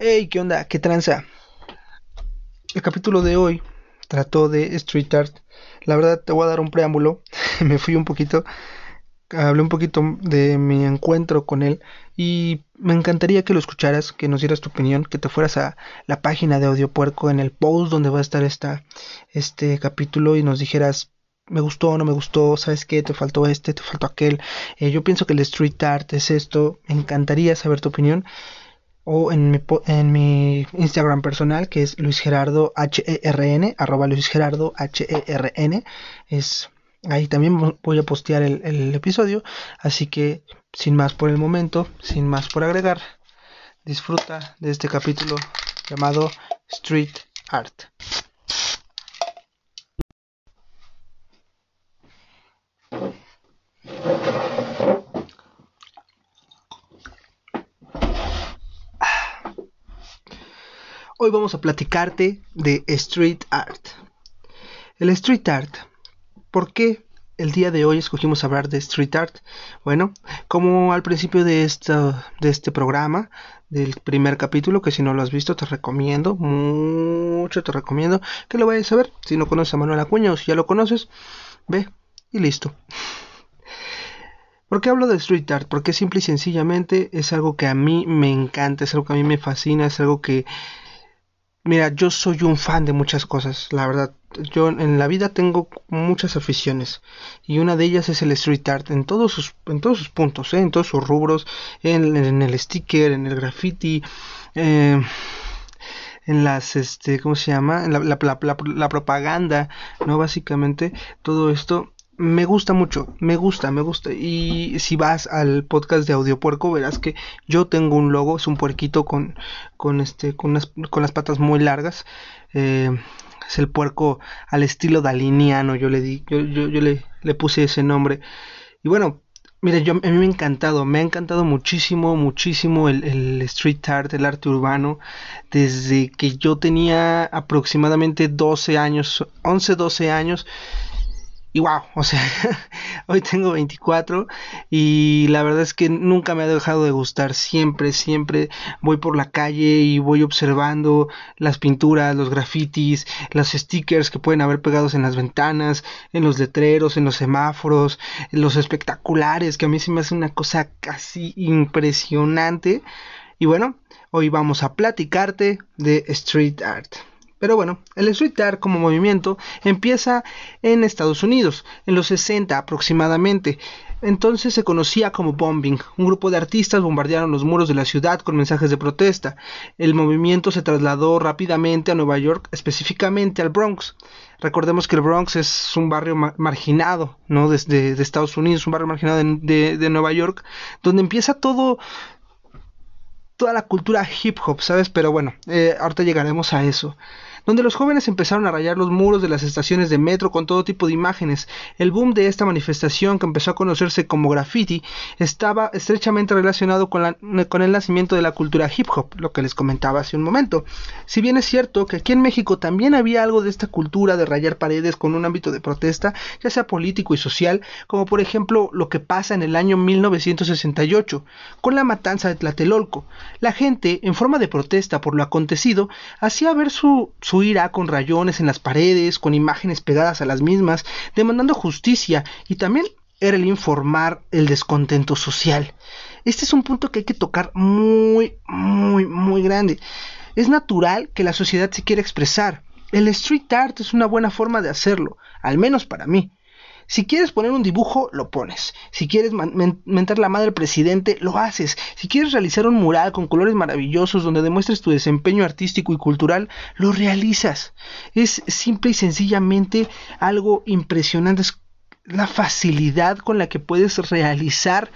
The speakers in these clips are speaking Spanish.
Hey, ¿qué onda? ¿Qué tranza? El capítulo de hoy trató de Street Art. La verdad, te voy a dar un preámbulo. Me fui un poquito. Hablé un poquito de mi encuentro con él y me encantaría que lo escucharas, que nos dieras tu opinión, que te fueras a la página de Audio Puerco en el post donde va a estar esta, este capítulo y nos dijeras me gustó, no me gustó, sabes qué, te faltó este, te faltó aquel. Eh, yo pienso que el street art es esto, me encantaría saber tu opinión. O en mi, en mi Instagram personal, que es Luis Gerardo H-E-R-N, arroba Luis Gerardo H-E-R-N. Es, ahí también voy a postear el, el episodio. Así que, sin más por el momento, sin más por agregar, disfruta de este capítulo llamado Street Art. Hoy vamos a platicarte de street art. El street art. ¿Por qué el día de hoy escogimos hablar de street art? Bueno, como al principio de, esta, de este programa, del primer capítulo, que si no lo has visto te recomiendo, mucho te recomiendo que lo vayas a ver. Si no conoces a Manuel Acuña o si ya lo conoces, ve y listo. ¿Por qué hablo de street art? Porque simple y sencillamente es algo que a mí me encanta, es algo que a mí me fascina, es algo que Mira, yo soy un fan de muchas cosas, la verdad. Yo en la vida tengo muchas aficiones y una de ellas es el street art en todos sus, en todos sus puntos, ¿eh? en todos sus rubros, en, el sticker, en el graffiti, eh, en las, este, ¿cómo se llama? En la, la, la propaganda, ¿no? Básicamente todo esto me gusta mucho, me gusta, me gusta. Y si vas al podcast de Audio Puerco, verás que yo tengo un logo, es un puerquito con, con este, con, con las patas muy largas. Eh, es el puerco al estilo daliniano, yo le di, yo, yo, yo le, le, puse ese nombre. Y bueno, mire, yo, a mí me ha encantado, me ha encantado muchísimo, muchísimo el, el street art, el arte urbano, desde que yo tenía aproximadamente 12 años, 11, 12 años y wow, o sea, hoy tengo 24 y la verdad es que nunca me ha dejado de gustar, siempre, siempre voy por la calle y voy observando las pinturas, los grafitis, los stickers que pueden haber pegados en las ventanas, en los letreros, en los semáforos, los espectaculares, que a mí se me hace una cosa casi impresionante. Y bueno, hoy vamos a platicarte de street art. Pero bueno, el street art como movimiento empieza en Estados Unidos, en los 60 aproximadamente. Entonces se conocía como bombing. Un grupo de artistas bombardearon los muros de la ciudad con mensajes de protesta. El movimiento se trasladó rápidamente a Nueva York, específicamente al Bronx. Recordemos que el Bronx es un barrio marginado, ¿no? Desde de Estados Unidos, un barrio marginado de, de, Nueva York, donde empieza todo, toda la cultura hip hop, ¿sabes? Pero bueno, eh, ahorita llegaremos a eso donde los jóvenes empezaron a rayar los muros de las estaciones de metro con todo tipo de imágenes. El boom de esta manifestación, que empezó a conocerse como graffiti, estaba estrechamente relacionado con, con el nacimiento de la cultura hip hop, lo que les comentaba hace un momento. Si bien es cierto que aquí en México también había algo de esta cultura de rayar paredes con un ámbito de protesta, ya sea político y social, como por ejemplo lo que pasa en el año 1968, con la matanza de Tlatelolco. La gente, en forma de protesta por lo acontecido, hacía ver su, su con rayones en las paredes, con imágenes pegadas a las mismas, demandando justicia y también era el informar el descontento social. Este es un punto que hay que tocar muy, muy, muy grande. Es natural que la sociedad se quiera expresar. El street art es una buena forma de hacerlo, al menos para mí. Si quieres poner un dibujo, lo pones. Si quieres mentar la madre del presidente, lo haces. Si quieres realizar un mural con colores maravillosos donde demuestres tu desempeño artístico y cultural, lo realizas. Es simple y sencillamente algo impresionante. Es la facilidad con la que puedes realizar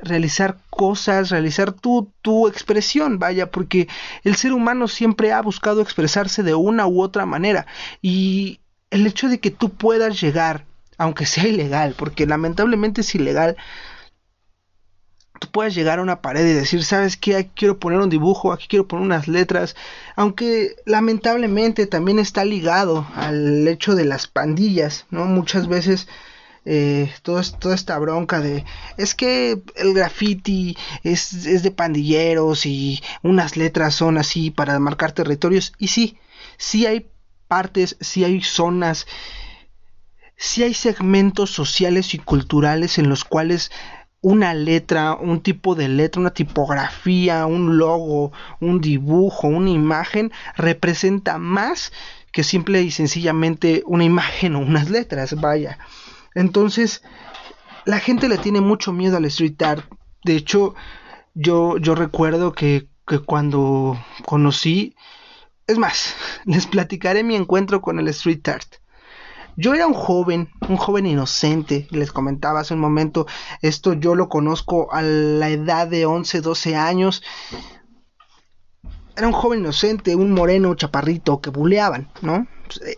realizar cosas, realizar tu, tu expresión, vaya, porque el ser humano siempre ha buscado expresarse de una u otra manera y el hecho de que tú puedas llegar aunque sea ilegal, porque lamentablemente es ilegal. Tú puedes llegar a una pared y decir, ¿sabes qué? Aquí quiero poner un dibujo, aquí quiero poner unas letras, aunque lamentablemente también está ligado al hecho de las pandillas, ¿no? Muchas veces eh, toda esta bronca de es que el graffiti es, es de pandilleros y unas letras son así para marcar territorios y sí, sí hay partes, sí hay zonas, sí hay segmentos sociales y culturales en los cuales una letra, un tipo de letra, una tipografía, un logo, un dibujo, una imagen representa más que simple y sencillamente una imagen o unas letras, vaya. Entonces, la gente le tiene mucho miedo al street art. De hecho, yo, yo recuerdo que, que cuando conocí, es más, les platicaré mi encuentro con el street art. Yo era un joven, un joven inocente, les comentaba hace un momento, esto yo lo conozco a la edad de 11, 12 años. Era un joven inocente, un moreno chaparrito que buleaban, ¿no?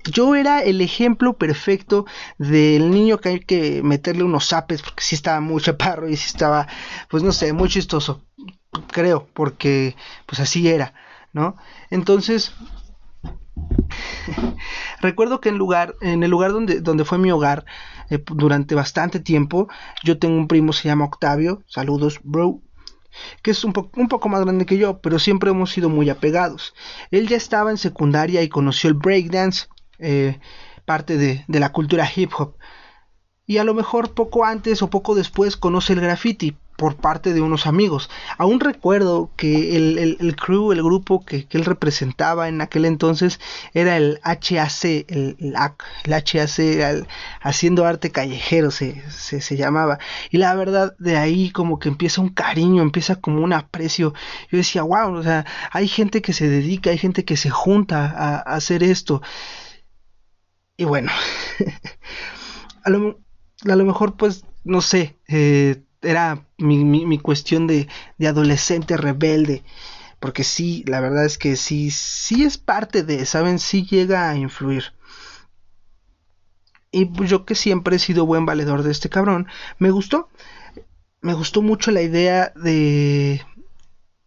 Yo era el ejemplo perfecto del niño que hay que meterle unos zapes porque sí estaba muy chaparro y sí estaba, pues no sé, muy chistoso, creo, porque pues así era, ¿no? Entonces, Recuerdo que en, el lugar donde, fue mi hogar eh, durante bastante tiempo, yo tengo un primo, se llama Octavio, saludos, bro, que es un, un, poco más grande que yo, pero siempre hemos sido muy apegados. Él ya estaba en secundaria y conoció el breakdance, eh, parte de, de la cultura hip hop. Y a lo mejor poco antes o poco después conoce el graffiti, por parte de unos amigos. Aún recuerdo que el, el, crew, el grupo que, él representaba en aquel entonces era el HAC, el, el, HAC, haciendo arte callejero se, se, llamaba. Y la verdad, de ahí como que empieza un cariño, empieza como un aprecio. Yo decía, wow, o sea, hay gente que se dedica, hay gente que se junta a, hacer esto. Y bueno, a, lo, a lo mejor pues, no sé, eh, era mi, mi, cuestión de, de, adolescente rebelde. Porque sí, la verdad es que sí, sí es parte de, ¿saben? Sí llega a influir. Y pues yo que siempre he sido buen valedor de este cabrón, me gustó. Me gustó mucho la idea de,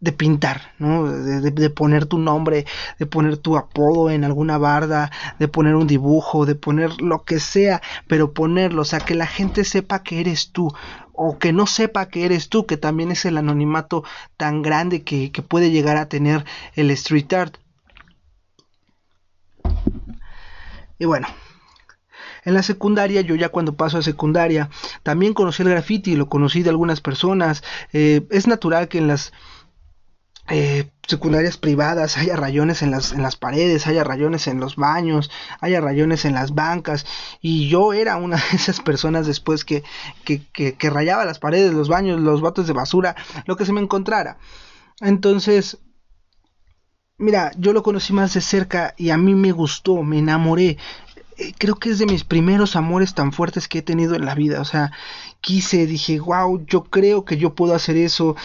de pintar, ¿no? De, poner tu nombre, de poner tu apodo en alguna barda, de poner un dibujo, de poner lo que sea, pero ponerlo, o sea, que la gente sepa que eres tú, o que no sepa que eres tú, que también es el anonimato tan grande que, puede llegar a tener el street art. Y bueno, en la secundaria, yo ya cuando paso a secundaria, también conocí el graffiti, lo conocí de algunas personas. Eh, es natural que en las eh, secundarias privadas, haya rayones en las, en las paredes, haya rayones en los baños, haya rayones en las bancas. Y yo era una de esas personas después que, que, que, que rayaba las paredes, los baños, los botes de basura, lo que se me encontrara. Entonces, mira, yo lo conocí más de cerca y a mí me gustó, me enamoré. Eh, creo que es de mis primeros amores tan fuertes que he tenido en la vida. O sea, quise, dije, wow, yo creo que yo puedo hacer eso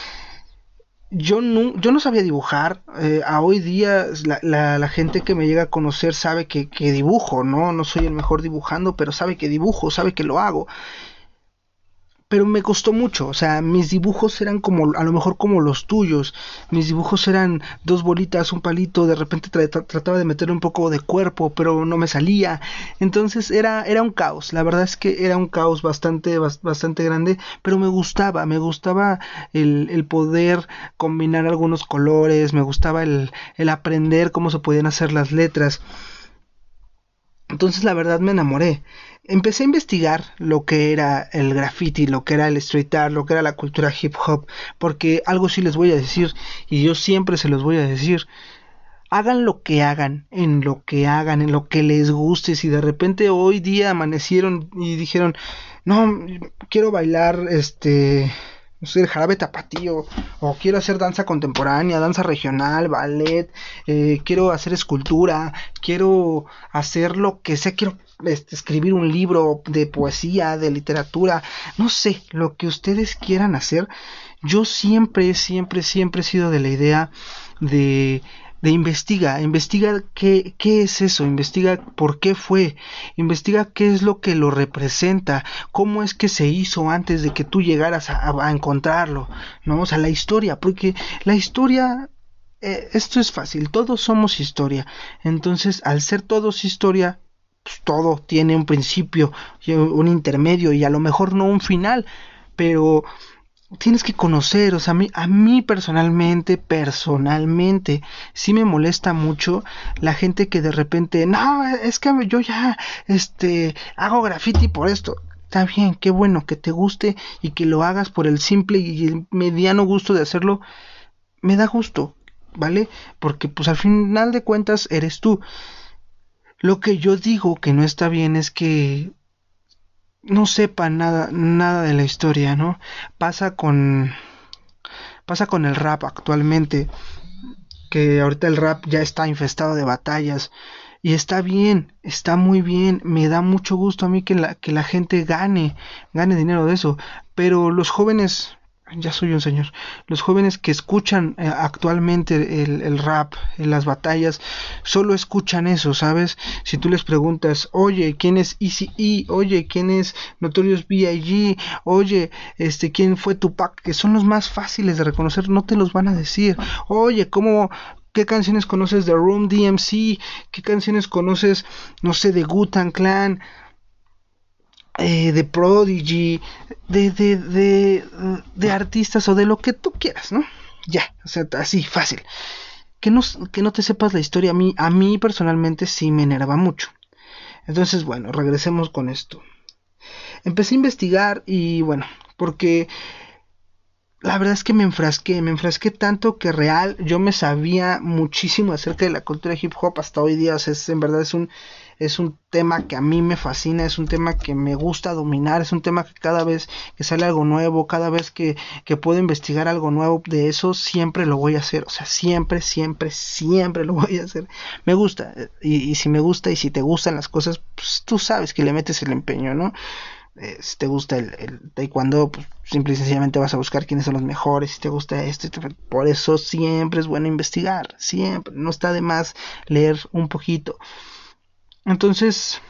yo no, yo no sabía dibujar. Eh, a hoy día la, la, gente que me llega a conocer sabe que, que, dibujo, ¿no? No soy el mejor dibujando, pero sabe que dibujo, sabe que lo hago pero me costó mucho, o sea, mis dibujos eran como, a lo mejor como los tuyos, mis dibujos eran dos bolitas, un palito, de repente trataba de meter un poco de cuerpo, pero no me salía, entonces era, era un caos, la verdad es que era un caos bastante, bastante grande, pero me gustaba, me gustaba el, el poder combinar algunos colores, me gustaba el, el aprender cómo se podían hacer las letras, entonces la verdad me enamoré empecé a investigar lo que era el graffiti, lo que era el street art, lo que era la cultura hip hop, porque algo sí les voy a decir y yo siempre se los voy a decir. Hagan lo que hagan, en lo que hagan, en lo que les guste. Si de repente hoy día amanecieron y dijeron, no, quiero bailar este no sé, el jarabe tapatío, o quiero hacer danza contemporánea, danza regional, ballet, eh, quiero hacer escultura, quiero hacer lo que sea, quiero este, escribir un libro de poesía, de literatura, no sé, lo que ustedes quieran hacer. Yo siempre, siempre, siempre he sido de la idea de de investiga, investiga qué, qué es eso, investiga por qué fue, investiga qué es lo que lo representa, cómo es que se hizo antes de que tú llegaras a, a encontrarlo, ¿no? O sea, la historia, porque la historia, eh, esto es fácil, todos somos historia, entonces al ser todos historia, pues, todo tiene un principio, un intermedio y a lo mejor no un final, pero tienes que conocer, o sea, a mí, a mí personalmente, personalmente, sí me molesta mucho la gente que de repente, no, es que yo ya, este, hago graffiti por esto. Está bien, qué bueno que te guste y que lo hagas por el simple y el mediano gusto de hacerlo. Me da gusto, ¿vale? Porque pues al final de cuentas eres tú. Lo que yo digo que no está bien es que no sepa nada, nada de la historia, ¿no? Pasa con, pasa con el rap actualmente, que ahorita el rap ya está infestado de batallas y está bien, está muy bien, me da mucho gusto a mí que la, que la gente gane, gane dinero de eso, pero los jóvenes ya soy un señor. Los jóvenes que escuchan eh, actualmente el, rap, en las batallas, solo escuchan eso, ¿sabes? Si tú les preguntas, oye, ¿quién es Easy E? Oye, ¿quién es Notorious B.I.G.? Oye, este, ¿quién fue Tupac? Que son los más fáciles de reconocer, no te los van a decir. Oye, ¿cómo, ¿Qué canciones conoces de Room DMC? ¿Qué canciones conoces, no sé, de Gutan Clan? Eh, de Prodigy, de, de, de, de, artistas o de lo que tú quieras, ¿no? Ya, o sea, así, fácil. Que no, que no te sepas la historia a mí, a mí personalmente sí me enerva mucho. Entonces, bueno, regresemos con esto. Empecé a investigar y bueno, porque la verdad es que me enfrasqué, me enfrasqué tanto que real yo me sabía muchísimo acerca de la cultura hip hop hasta hoy día, o sea, es, en verdad es un es un tema que a mí me fascina, es un tema que me gusta dominar, es un tema que cada vez que sale algo nuevo, cada vez que, que puedo investigar algo nuevo de eso, siempre lo voy a hacer, o sea, siempre, siempre, siempre lo voy a hacer. Me gusta, y, si me gusta y si te gustan las cosas, pues tú sabes que le metes el empeño, ¿no? Eh, si te gusta el, el, taekwondo, pues simple y sencillamente vas a buscar quiénes son los mejores. Si te gusta esto, por eso siempre es bueno investigar, siempre. No está de más leer un poquito. Entonces,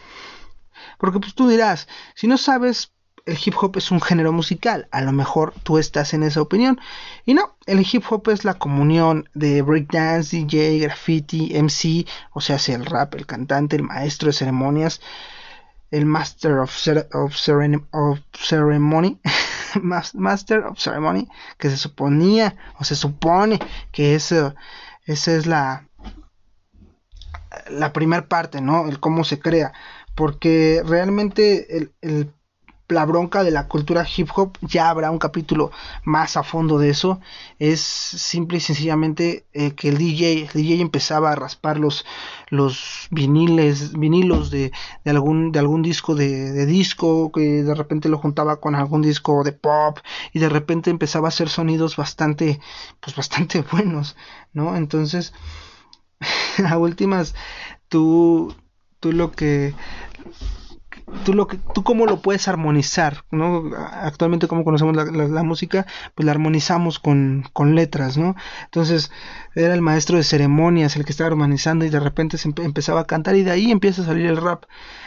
porque pues tú dirás, si no sabes, el hip hop es un género musical, a lo mejor tú estás en esa opinión. Y no, el hip hop es la comunión de breakdance, DJ, graffiti, MC, o sea, el rap, el cantante, el maestro de ceremonias, el master of, of, ceremony, master of ceremony, que se suponía, o se supone que esa es la, la primera parte, ¿no? El cómo se crea. Porque realmente el, la bronca de la cultura hip hop, ya habrá un capítulo más a fondo de eso. Es simple y sencillamente eh, que el DJ, el DJ empezaba a raspar los, los viniles, vinilos de, de algún, de algún disco de, de, disco, que de repente lo juntaba con algún disco de pop, y de repente empezaba a hacer sonidos bastante, pues bastante buenos, ¿no? Entonces, a últimas, tú, tú lo que tú lo que tú cómo lo puedes armonizar no actualmente como conocemos la, música pues la armonizamos con, con, letras no entonces era el maestro de ceremonias el que estaba armonizando y de repente se empezaba a cantar y de ahí empieza a salir el rap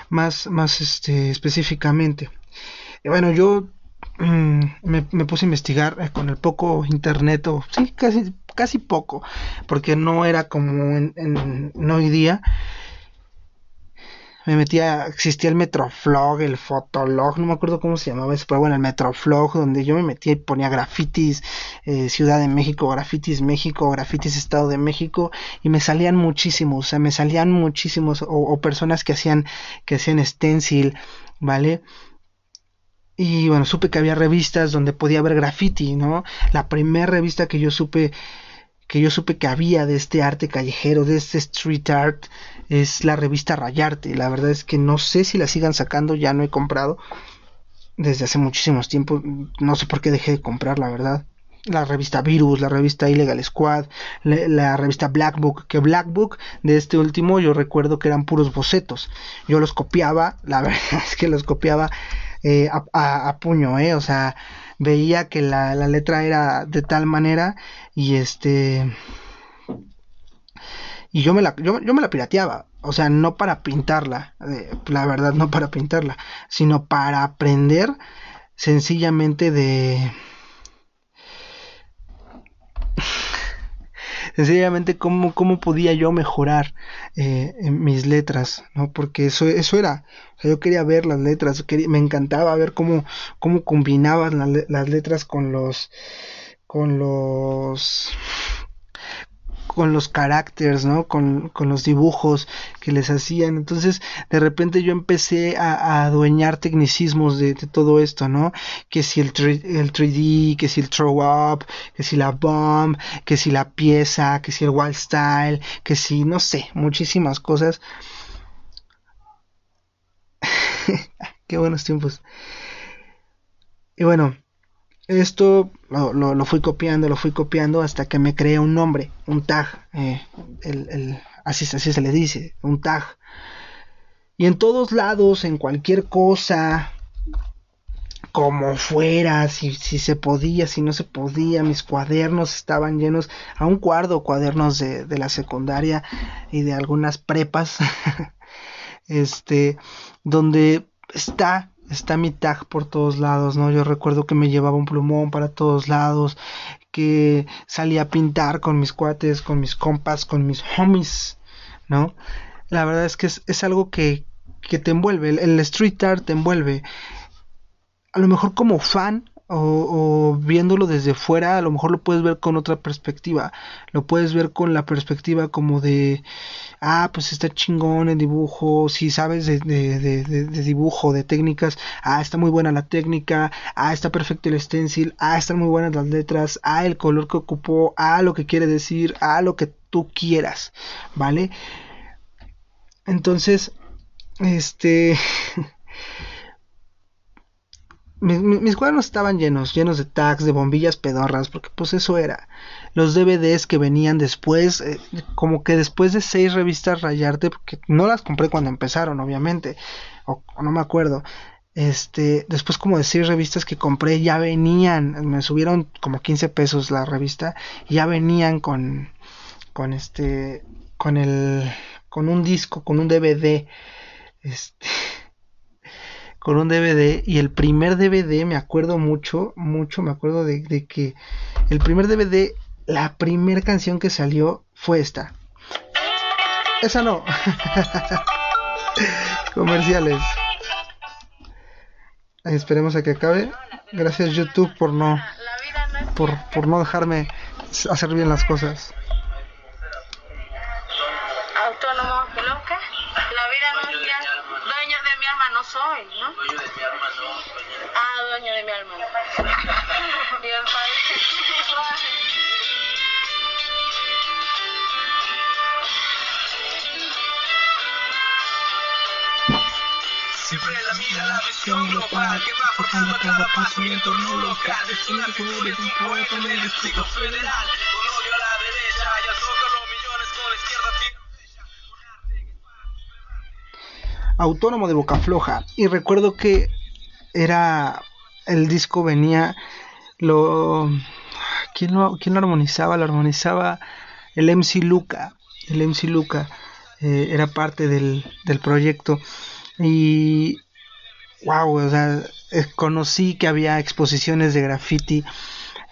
más más este específicamente. Bueno yo mm, me, me, puse a investigar eh, con el poco internet o sí casi casi poco, porque no era como en, hoy día. Me metía, existía el Metroflog, el Fotolog, no me acuerdo cómo se llamaba eso, pero bueno, el Metroflog, donde yo me metía y ponía grafitis eh, Ciudad de México, grafitis México, grafitis Estado de México, y me salían muchísimos, o sea, me salían muchísimos, o, o personas que hacían, que hacían stencil, ¿vale? Y bueno, supe que había revistas donde podía ver graffiti, ¿no? La primera revista que yo supe que yo supe que había de este arte callejero, de este street art, es la revista Rayarte. La verdad es que no sé si la sigan sacando, ya no he comprado desde hace muchísimos tiempos. No sé por qué dejé de comprar, la verdad. La revista Virus, la revista Illegal Squad, la, revista Black Book, que Black Book de este último yo recuerdo que eran puros bocetos. Yo los copiaba, la verdad es que los copiaba eh, a, puño, ¿eh? O sea, veía que la, la letra era de tal manera y este y yo me la yo, me la pirateaba o sea no para pintarla eh, la verdad no para pintarla sino para aprender sencillamente de sencillamente cómo, cómo podía yo mejorar eh, en mis letras, ¿no? Porque eso, eso era, yo quería ver las letras, me encantaba ver cómo, cómo combinaban las letras con los, con los con los caracteres, ¿no? Con, los dibujos que les hacían. Entonces, de repente yo empecé a, adueñar tecnicismos de, todo esto, ¿no? Que si el, el 3D, que si el throw up, que si la bomb, que si la pieza, que si el wild style, que si, no sé, muchísimas cosas. Qué buenos tiempos. Y bueno, esto lo, lo, fui copiando, lo fui copiando hasta que me creé un nombre, un tag, eh, el, así, así se le dice, un tag. Y en todos lados, en cualquier cosa, como fuera, si, si se podía, si no se podía, mis cuadernos estaban llenos, a un cuarto cuadernos de, de la secundaria y de algunas prepas, este, donde está está mi tag por todos lados, ¿no? Yo recuerdo que me llevaba un plumón para todos lados, que salía a pintar con mis cuates, con mis compas, con mis homies, ¿no? La verdad es que es, algo que, que te envuelve, el, street art te envuelve. A lo mejor como fan o, viéndolo desde fuera, a lo mejor lo puedes ver con otra perspectiva. Lo puedes ver con la perspectiva como de, ah, pues está chingón el dibujo, si sabes de, de, de, dibujo, de técnicas, ah, está muy buena la técnica, ah, está perfecto el stencil, ah, están muy buenas las letras, ah, el color que ocupó, ah, lo que quiere decir, ah, lo que tú quieras, ¿vale? Entonces, este... mis, cuadernos estaban llenos, llenos de tags, de bombillas pedorras, porque pues eso era. Los DVDs que venían después, eh, como que después de seis revistas Rayarte, porque no las compré cuando empezaron, obviamente, o, no me acuerdo. Este, después como de seis revistas que compré ya venían, me subieron como 15 pesos la revista, ya venían con, con este, con el, con un disco, con un DVD, este, con un DVD y el primer DVD me acuerdo mucho, mucho, me acuerdo de, que el primer DVD, la primera canción que salió fue esta. Esa no. Comerciales. esperemos a que acabe. Gracias YouTube por no por, por no dejarme hacer bien las cosas. Soy, ¿no? Dueño de mi alma no. Ah, dueño de mi alma. y el país Siempre la mira, la visión global que va forjando cada paso mi entorno local. Es una figura un poeta en el distrito federal. Autónomo de Boca Floja. Y recuerdo que era. El disco venía. Lo. ¿Quién lo, quién lo armonizaba? Lo armonizaba el MC Luca. El MC Luca eh, era parte del, del proyecto. Y. Wow, o sea, eh, conocí que había exposiciones de graffiti.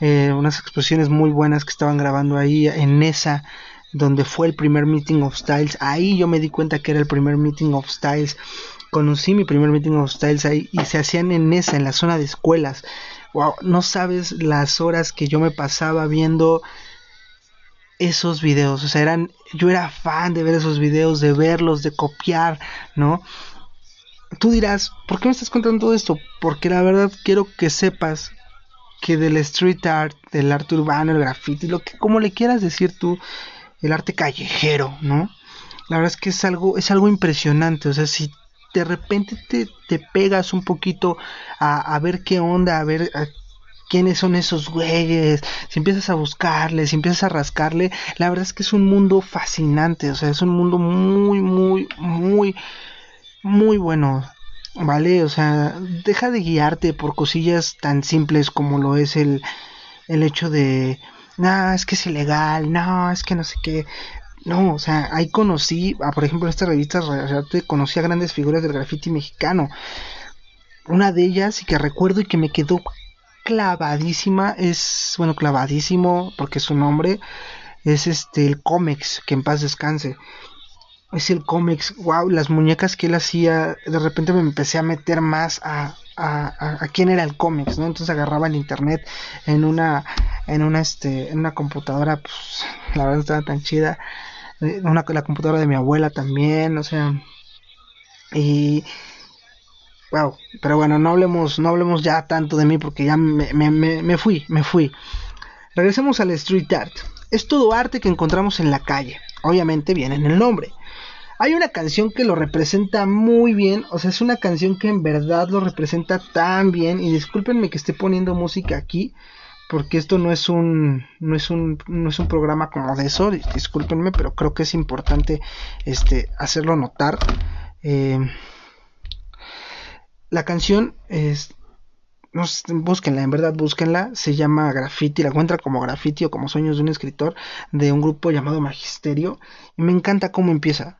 Eh, unas exposiciones muy buenas que estaban grabando ahí en esa donde fue el primer Meeting of Styles. Ahí yo me di cuenta que era el primer Meeting of Styles. Conocí mi primer Meeting of Styles ahí y se hacían en esa, en la zona de escuelas. Wow, no sabes las horas que yo me pasaba viendo esos videos. O sea, eran, yo era fan de ver esos videos, de verlos, de copiar, ¿no? Tú dirás, ¿por qué me estás contando todo esto? Porque la verdad quiero que sepas que del street art, del arte urbano, el graffiti, lo que como le quieras decir tú, el arte callejero, ¿no? La verdad es que es algo, es algo impresionante, o sea, si de repente te, te pegas un poquito a, a, ver qué onda, a ver quiénes son esos güeyes, si empiezas a buscarle, si empiezas a rascarle, la verdad es que es un mundo fascinante, o sea, es un mundo muy, muy, muy, muy bueno, ¿vale? O sea, deja de guiarte por cosillas tan simples como lo es el, el hecho de no, es que es ilegal, no, es que no sé qué. No, o sea, ahí conocí, por ejemplo, en esta revista conocí a grandes figuras del graffiti mexicano. Una de ellas, y que recuerdo y que me quedó clavadísima, es, bueno, clavadísimo, porque su nombre, es este el cómics, que en paz descanse. Es el cómics, wow, las muñecas que él hacía, de repente me empecé a meter más a, a, quién era el cómics, ¿no? Entonces agarraba el internet en una, en una, este, en una computadora, pues, la verdad estaba tan chida, eh, una, la computadora de mi abuela también, o sea, y, wow, pero bueno, no hablemos, no hablemos ya tanto de mí porque ya me, me, me fui, me fui. Regresemos al street art. Es todo arte que encontramos en la calle. Obviamente viene en el nombre. Hay una canción que lo representa muy bien, o sea, es una canción que en verdad lo representa tan bien. Y discúlpenme que esté poniendo música aquí, porque esto no es un, no es un, no es un programa como de eso. Discúlpenme, pero creo que es importante, este, hacerlo notar. Eh, la canción es, no, búsquenla, en verdad búsquenla, se llama Graffiti, la encuentra como Graffiti o como Sueños de un escritor de un grupo llamado Magisterio y me encanta cómo empieza.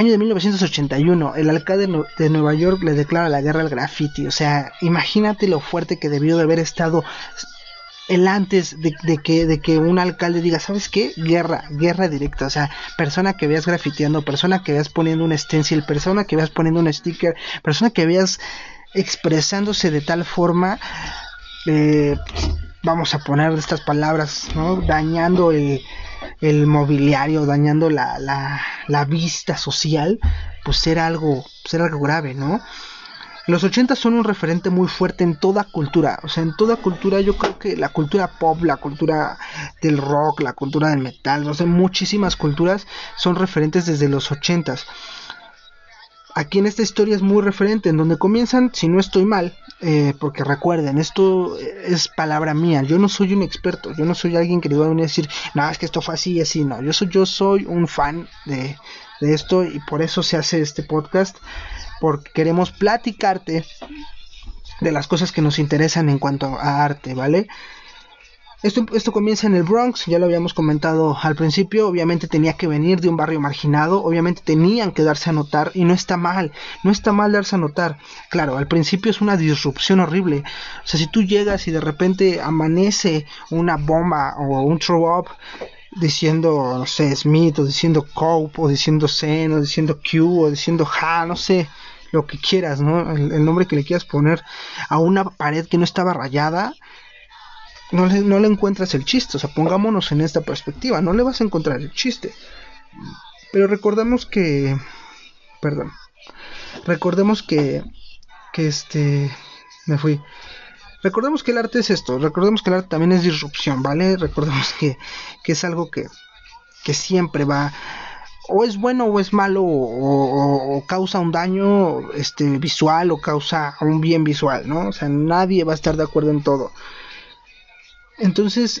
Año de 1981, el alcalde de Nueva York le declara la guerra al graffiti. O sea, imagínate lo fuerte que debió de haber estado el antes de, que, de que un alcalde diga, ¿sabes qué? Guerra, guerra directa. O sea, persona que veas grafiteando, persona que veas poniendo un stencil, persona que veas poniendo un sticker, persona que veas expresándose de tal forma, eh, vamos a poner estas palabras, ¿no? dañando el, mobiliario, dañando la, la, vista social, pues era algo, pues algo grave, ¿no? Los 80 son un referente muy fuerte en toda cultura, o sea, en toda cultura yo creo que la cultura pop, la cultura del rock, la cultura del metal, no sé, muchísimas culturas son referentes desde los 80 aquí en esta historia es muy referente, en donde comienzan, si no estoy mal, eh, porque recuerden, esto es palabra mía, yo no soy un experto, yo no soy alguien que le va a venir a decir, no, es que esto fue así y así, no, yo soy, yo soy un fan de, de esto y por eso se hace este podcast, porque queremos platicarte de las cosas que nos interesan en cuanto a arte, ¿vale? Esto, esto comienza en el Bronx, ya lo habíamos comentado al principio, obviamente tenía que venir de un barrio marginado, obviamente tenían que darse a notar y no está mal, no está mal darse a notar. Claro, al principio es una disrupción horrible, o sea, si tú llegas y de repente amanece una bomba o un throw up diciendo, no sé, Smith o diciendo Cope o diciendo Zen o diciendo Q o diciendo Ha, no sé, lo que quieras, ¿no? el nombre que le quieras poner a una pared que no estaba rayada, no le, no le encuentras el chiste. O sea, pongámonos en esta perspectiva, no le vas a encontrar el chiste. Pero recordemos que... Perdón. Recordemos que... Que este... Me fui. Recordemos que el arte es esto. Recordemos que el arte también es disrupción, ¿vale? Recordemos que, que es algo que, que siempre va o es bueno o es malo o, o, causa un daño este visual o causa un bien visual no o sea nadie va a estar de acuerdo en todo entonces,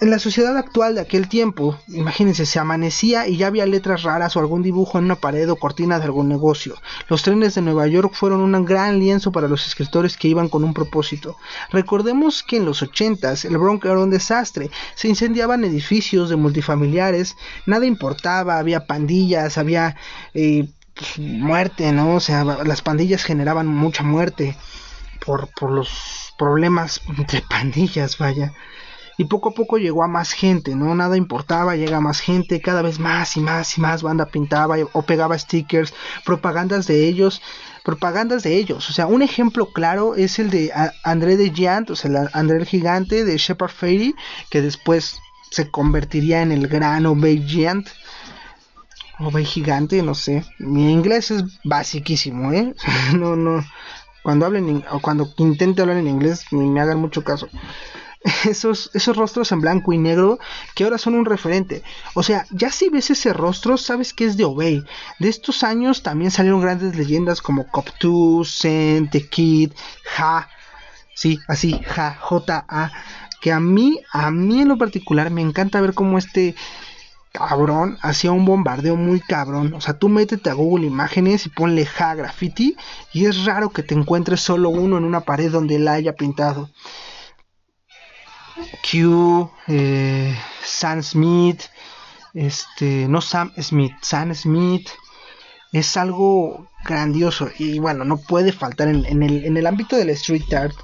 en la sociedad actual de aquel tiempo, imagínense, se amanecía y ya había letras raras o algún dibujo en una pared o cortina de algún negocio. Los trenes de Nueva York fueron un gran lienzo para los escritores que iban con un propósito. Recordemos que en los ochentas el Bronx era un desastre, se incendiaban edificios de multifamiliares, nada importaba, había pandillas, había eh, pues, muerte, ¿no? O sea, las pandillas generaban mucha muerte por, por los problemas entre pandillas, vaya. Y poco a poco llegó a más gente, ¿no? Nada importaba, llega más gente, cada vez más y más y más banda pintaba o pegaba stickers, propagandas de ellos, propagandas de ellos. O sea, un ejemplo claro es el de André de Giant, o sea, el André el gigante de Shepard Fairey, que después se convertiría en el gran Obey Giant. Obey gigante, no sé. Mi inglés es basiquísimo, ¿eh? no, no, cuando hablen o cuando intente hablar en inglés ni me hagan mucho caso. Esos, esos rostros en blanco y negro que ahora son un referente. O sea, ya si ves ese rostro, sabes que es de Obey. De estos años también salieron grandes leyendas como Cop2, Zen, The Kid, Ha. sí, así, ja, J-A, que a mí, a mí en lo particular me encanta ver cómo este cabrón hacía un bombardeo muy cabrón. O sea, tú métete a Google Imágenes y ponle ja graffiti y es raro que te encuentres solo uno en una pared donde él haya pintado. Q, eh, Sam Smith, este, no Sam Smith, Sam Smith, es algo grandioso y bueno, no puede faltar en, el, en el ámbito del street art.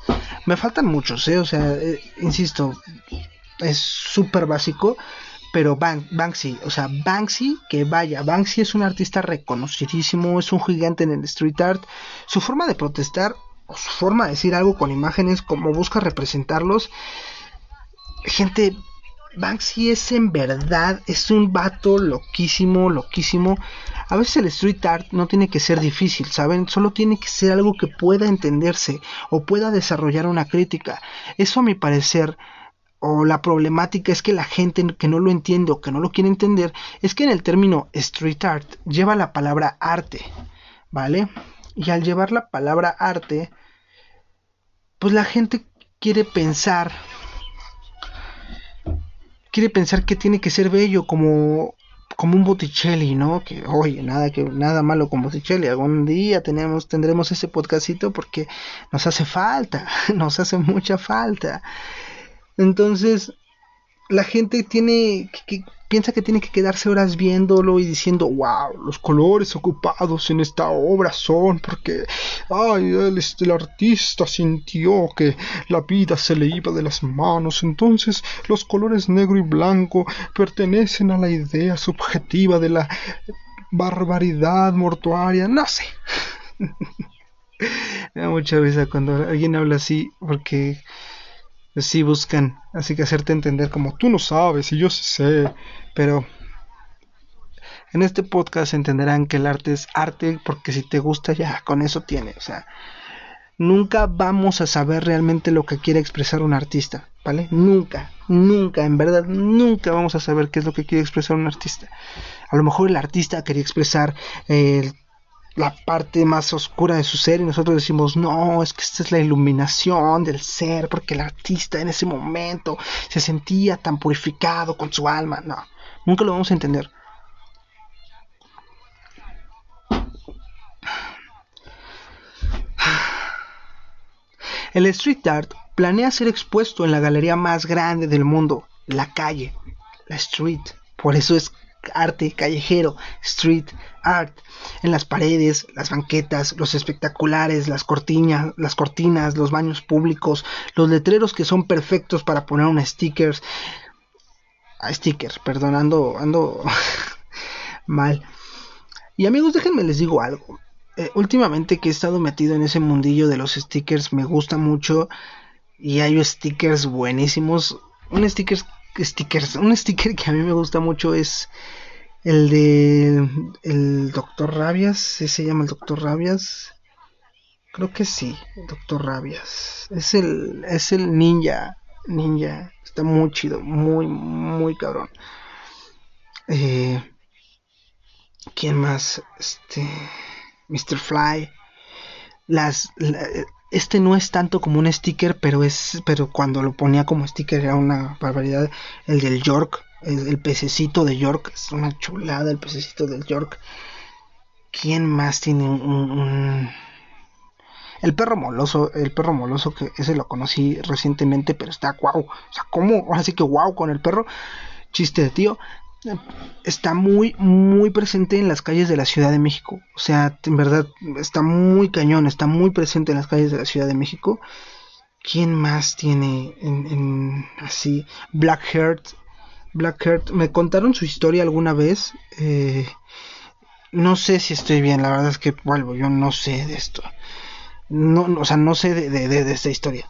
Me faltan muchos, ¿eh? o sea, eh, insisto, es súper básico, pero Banksy, o sea, Banksy, que vaya, Banksy es un artista reconocidísimo, es un gigante en el street art, su forma de protestar, o su forma de decir algo con imágenes, como busca representarlos, gente, Banksy es en verdad, es un vato loquísimo, loquísimo. A veces el street art no tiene que ser difícil, ¿saben? Solo tiene que ser algo que pueda entenderse o pueda desarrollar una crítica. Eso a mi parecer o la problemática es que la gente que no lo entiende o que no lo quiere entender es que en el término street art lleva la palabra arte, ¿vale? Y al llevar la palabra arte, pues la gente quiere pensar quiere pensar que tiene que ser bello como como un Botticelli, ¿no? Que oye, nada que nada malo con Botticelli. Algún día tenemos tendremos ese podcastito porque nos hace falta, nos hace mucha falta. Entonces, la gente tiene que, piensa que tiene que quedarse horas viéndolo y diciendo, wow, los colores ocupados en esta obra son porque, ay, el, el artista sintió que la vida se le iba de las manos, entonces los colores negro y blanco pertenecen a la idea subjetiva de la barbaridad mortuaria, no sé. Me da mucha risa cuando alguien habla así porque sí buscan así que hacerte entender como tú no sabes y yo sé, pero en este podcast entenderán que el arte es arte porque si te gusta ya con eso tiene, o sea, nunca vamos a saber realmente lo que quiere expresar un artista, ¿vale? Nunca, nunca, en verdad, nunca vamos a saber qué es lo que quiere expresar un artista. A lo mejor el artista quería expresar el la parte más oscura de su ser y nosotros decimos, no, es que esta es la iluminación del ser, porque el artista en ese momento se sentía tan purificado con su alma. No, nunca lo vamos a entender. El street art planea ser expuesto en la galería más grande del mundo, la calle, la street. Por eso es arte callejero, street art, en las paredes, las banquetas, los espectaculares, las cortinas, las cortinas, los baños públicos, los letreros que son perfectos para poner un stickers, ah, stickers, perdón, ando, ando mal. Y amigos, déjenme les digo algo. Eh, últimamente que he estado metido en ese mundillo de los stickers me gusta mucho y hay stickers buenísimos. Un sticker stickers. Un sticker que a mí me gusta mucho es el de el Doctor Rabias. se llama el Doctor Rabias? Creo que sí, Doctor Rabias. Es el, es el ninja. Ninja. Está muy chido. Muy, muy cabrón. Eh, ¿Quién más? Este. Mr. Fly. Las, este no es tanto como un sticker, pero es pero cuando lo ponía como sticker era una barbaridad. El del York, el, pececito de York, es una chulada el pececito del York. ¿Quién más tiene un, el perro moloso, el perro moloso que ese lo conocí recientemente, pero está guau. O sea, ¿cómo? Ahora sí que guau con el perro. Chiste de tío está muy, muy presente en las calles de la Ciudad de México. O sea, en verdad, está muy cañón, está muy presente en las calles de la Ciudad de México. ¿Quién más tiene en, así? Blackheart. Blackheart, me contaron su historia alguna vez. Eh, no sé si estoy bien, la verdad es que vuelvo, yo no sé de esto. No, o sea, no sé de, de, esta historia.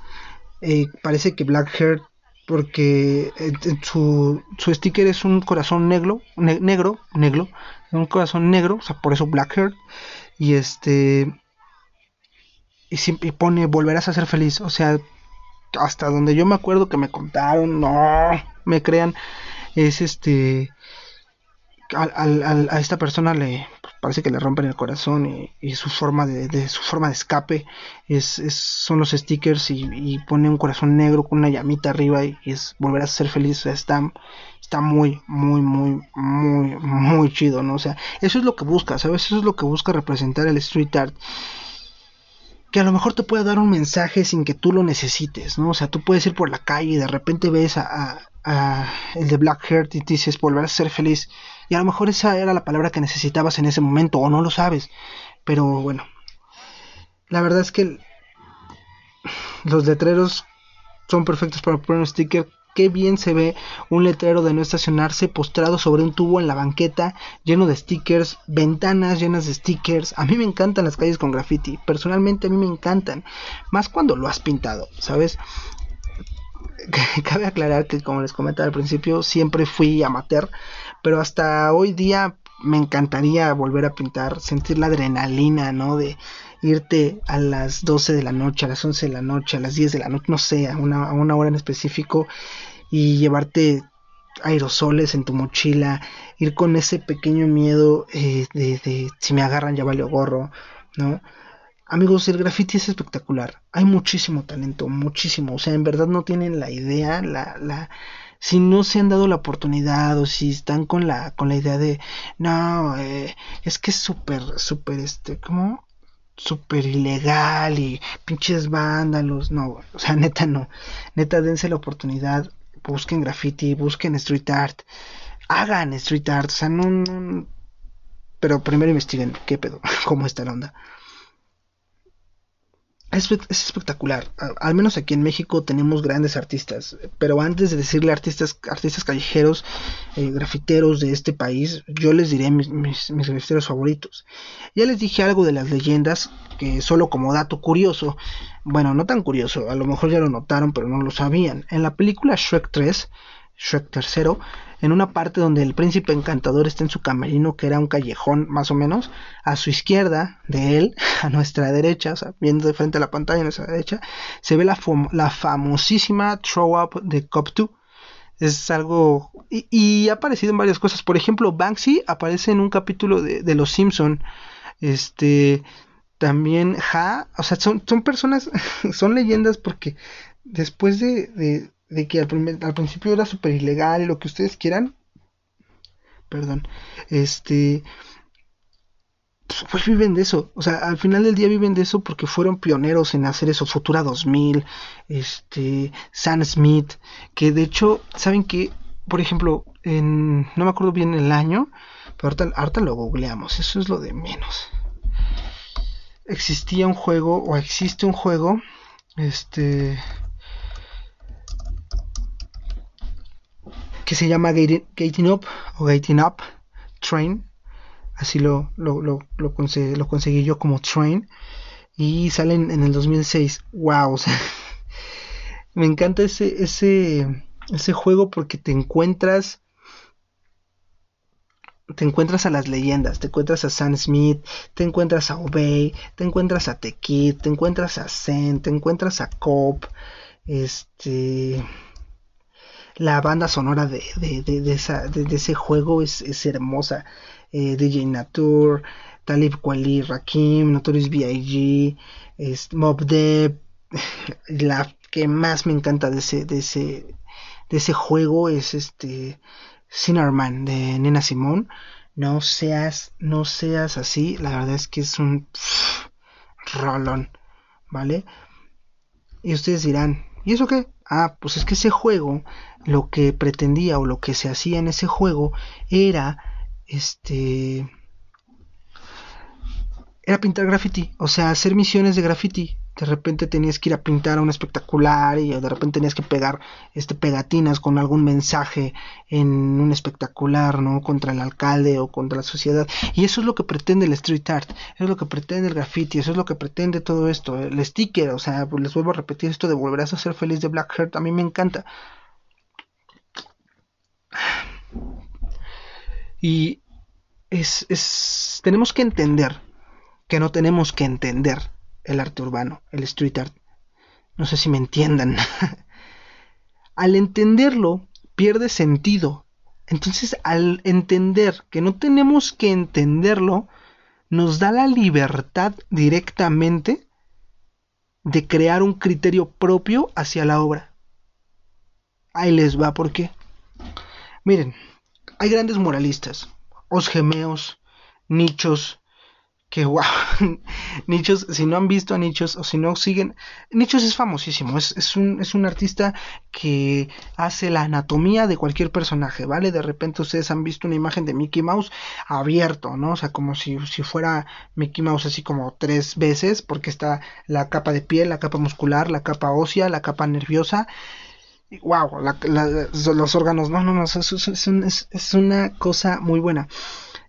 Eh, parece que Blackheart porque eh, su, su sticker es un corazón negro, negro, negro, un corazón negro, o sea, por eso Black Heart, y este, y, siempre, pone, volverás a ser feliz, o sea, hasta donde yo me acuerdo que me contaron, no, me crean, es este, a, a esta persona le, parece que le rompen el corazón y, su forma de, su forma de escape es, son los stickers y, pone un corazón negro con una llamita arriba y, es volver a ser feliz. está, está muy, muy, muy, muy, muy chido, ¿no? O sea, eso es lo que busca, ¿sabes? Eso es lo que busca representar el street art que a lo mejor te puede dar un mensaje sin que tú lo necesites, ¿no? O sea, tú puedes ir por la calle y de repente ves a, el de Black Heart y dices volver a ser feliz. Y a lo mejor esa era la palabra que necesitabas en ese momento o no lo sabes. Pero bueno, la verdad es que los letreros son perfectos para poner un sticker Qué bien se ve un letrero de no estacionarse postrado sobre un tubo en la banqueta, lleno de stickers, ventanas llenas de stickers. A mí me encantan las calles con graffiti. Personalmente a mí me encantan. Más cuando lo has pintado, ¿sabes? Cabe aclarar que, como les comentaba al principio, siempre fui amateur, pero hasta hoy día me encantaría volver a pintar, sentir la adrenalina, ¿no? De irte a las 12 de la noche, a las 11 de la noche, a las 10 de la noche, no sé, a una, a una hora en específico y llevarte aerosoles en tu mochila, ir con ese pequeño miedo eh, de, de, si me agarran ya valió gorro, ¿no? Amigos, el graffiti es espectacular. Hay muchísimo talento, muchísimo. O sea, en verdad no tienen la idea, la, la, si no se han dado la oportunidad o si están con la, con la idea de, no, eh, es que es súper, súper, este, ¿cómo? Súper ilegal y pinches vándalos, no, o sea, neta no, neta dense la oportunidad, busquen graffiti, busquen street art, hagan street art, o sea, no, no. Pero primero investiguen qué pedo, cómo está la onda es, espectacular. Al menos aquí en México tenemos grandes artistas. Pero antes de decirle artistas, artistas callejeros, eh, grafiteros de este país, yo les diré mis, mis, grafiteros favoritos. Ya les dije algo de las leyendas, que solo como dato curioso, bueno, no tan curioso, a lo mejor ya lo notaron, pero no lo sabían. En la película Shrek 3, Shrek III, en una parte donde el príncipe encantador está en su camerino, que era un callejón más o menos, a su izquierda de él, a nuestra derecha, o sea, viendo de frente a la pantalla a nuestra derecha, se ve la, la famosísima Throw Up de Cop 2. Es algo... Y, ha aparecido en varias cosas. Por ejemplo, Banksy aparece en un capítulo de, Los Simpson. Este... También Ja, o sea, son, son personas, son leyendas porque después de de que al, al principio era súper ilegal y lo que ustedes quieran. Perdón. Este. Pues viven de eso. O sea, al final del día viven de eso porque fueron pioneros en hacer eso. Futura 2000, este, Sam Smith. Que de hecho, ¿saben que Por ejemplo, en, no me acuerdo bien el año, pero ahorita, ahorita lo googleamos. Eso es lo de menos. Existía un juego, o existe un juego, este, que se llama Gating Up o Gating Up Train. Así lo, lo, lo, lo, conseguí yo como Train. Y sale en, el 2006. ¡Wow! me encanta ese, ese, ese juego porque te encuentras te encuentras a las leyendas, te encuentras a Sam Smith, te encuentras a Obey, te encuentras a The te encuentras a Zen, te encuentras a Cope, este la banda sonora de, de, de, ese juego es, es hermosa. Eh, DJ Natur, Talib Kweli, Rakim, Notorious B.I.G., Mob Dev. La que más me encanta de ese, de ese, de ese juego es este Sinnerman de Nena Simón. No seas, no seas así. La verdad es que es un rolón, ¿vale? Y ustedes dirán, ¿y eso qué? Ah, pues es que ese juego lo que pretendía o lo que se hacía en ese juego era este era pintar graffiti, o sea, hacer misiones de graffiti. De repente tenías que ir a pintar a un espectacular y de repente tenías que pegar este pegatinas con algún mensaje en un espectacular, ¿no? Contra el alcalde o contra la sociedad. Y eso es lo que pretende el street art, es lo que pretende el graffiti, eso es lo que pretende todo esto. El sticker, o sea, pues les vuelvo a repetir esto de volverás a ser feliz de Black Heart, a mí me encanta. Y es, es, tenemos que entender que no tenemos que entender el arte urbano, el street art. No sé si me entiendan. al entenderlo, pierde sentido. Entonces, al entender que no tenemos que entenderlo, nos da la libertad directamente de crear un criterio propio hacia la obra. Ahí les va, ¿por qué? Miren, hay grandes moralistas, osgemeos, nichos, que wow, Nichos, si no han visto a Nichos o si no siguen, Nichos es famosísimo, es, es, un, es un artista que hace la anatomía de cualquier personaje, ¿vale? De repente ustedes han visto una imagen de Mickey Mouse abierto, ¿no? O sea, como si, si fuera Mickey Mouse así como tres veces, porque está la capa de piel, la capa muscular, la capa ósea, la capa nerviosa. Wow, los órganos, no, no, no, es, es, es una cosa muy buena.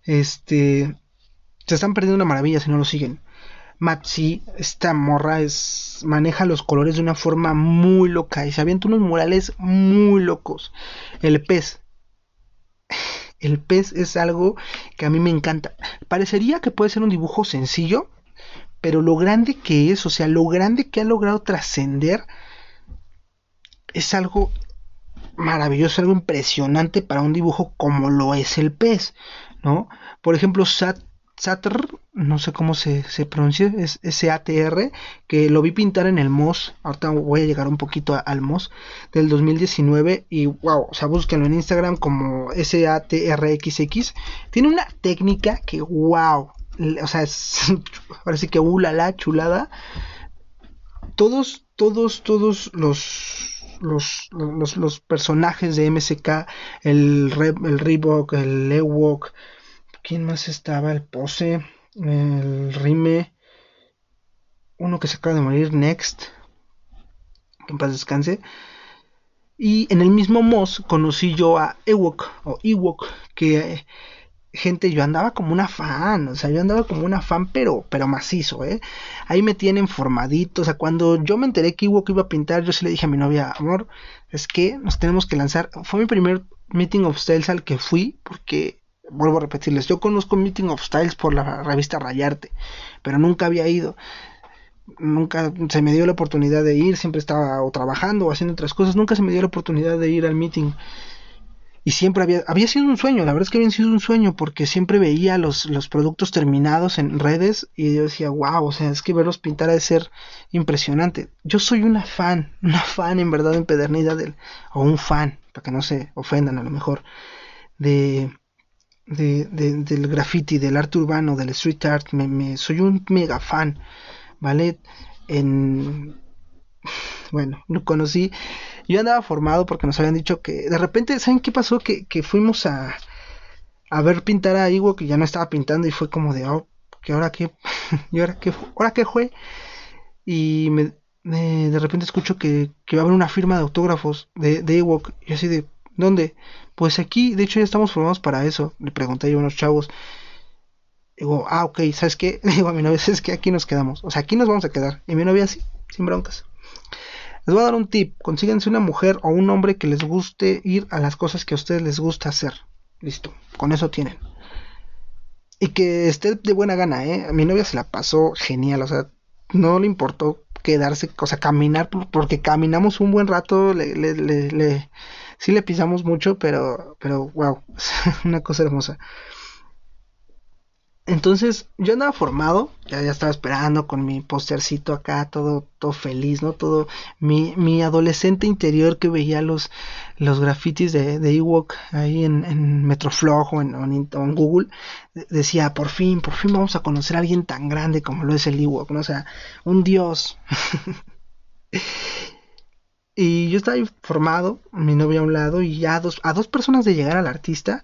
Este, se están perdiendo una maravilla si no lo siguen. Matsi, esta morra es, maneja los colores de una forma muy loca y se avienta unos murales muy locos. El pez. El pez es algo que a mí me encanta. Parecería que puede ser un dibujo sencillo, pero lo grande que es, o sea, lo grande que ha logrado trascender, es algo maravilloso, algo impresionante para un dibujo como lo es el pez, ¿no? Por ejemplo, Sat Satr, no sé cómo se, pronuncia, es S-A-T-R, que lo vi pintar en el MOS, ahorita voy a llegar un poquito al MOS, del 2019, y wow, o sea, búsquenlo en Instagram como S-A-T-R-X-X, tiene una técnica que wow, o sea, es, parece que ulala, chulada, todos, todos, todos los, los, los, los personajes de MSK, el, el Reebok, el Ewok, ¿Quién más estaba? El Pose, el Rime, uno que se acaba de morir, Next, que en paz descanse. Y en el mismo Moss conocí yo a Ewok, o Ewok, que gente, yo andaba como una fan, o sea, yo andaba como una fan, pero, pero macizo, ¿eh? Ahí me tienen formadito, o sea, cuando yo me enteré que Ewok iba a pintar, yo sí le dije a mi novia, amor, es que nos tenemos que lanzar. Fue mi primer meeting of styles al que fui, porque vuelvo a repetirles, yo conozco Meeting of Styles por la revista Rayarte, pero nunca había ido. Nunca se me dio la oportunidad de ir, siempre estaba o trabajando o haciendo otras cosas, nunca se me dio la oportunidad de ir al meeting. Y siempre había, había sido un sueño, la verdad es que había sido un sueño porque siempre veía los, los productos terminados en redes y yo decía, wow, o sea, es que verlos pintar ha de ser impresionante. Yo soy una fan, una fan en verdad empedernida del, o un fan, para que no se ofendan a lo mejor, de, de, del graffiti, del arte urbano, del street art, me, soy un mega fan, ¿vale? En, bueno, lo conocí, yo andaba formado porque nos habían dicho que de repente, ¿saben qué pasó? Que, que fuimos a, a ver pintar a Iwo que ya no estaba pintando y fue como de, oh, que ahora qué, y ahora qué, ahora qué fue, y me, de repente escucho que, que va a haber una firma de autógrafos de, de Ewok, y así de, ¿dónde? Pues aquí, de hecho ya estamos formados para eso. Le pregunté yo a unos chavos. Digo, ah, ok, ¿sabes qué? Le digo a mi novia, es que aquí nos quedamos. O sea, aquí nos vamos a quedar. Y mi novia así, sin broncas. Les voy a dar un tip. Consíguense una mujer o un hombre que les guste ir a las cosas que a ustedes les gusta hacer. Listo, con eso tienen. Y que esté de buena gana, ¿eh? A mi novia se la pasó genial, o sea, no le importó quedarse, o sea, caminar, porque caminamos un buen rato, le, le, le sí le pisamos mucho, pero, pero wow, una cosa hermosa. Entonces yo andaba formado, ya, ya estaba esperando con mi postercito acá, todo, todo feliz, ¿no? Todo mi, mi adolescente interior que veía los, los grafitis de, de Ewok ahí en, en o en, Google, decía, por fin, por fin vamos a conocer a alguien tan grande como lo es el Ewok, ¿no? O sea, un dios. Y yo estaba formado, mi novia a un lado, y ya a dos, a dos personas de llegar al artista,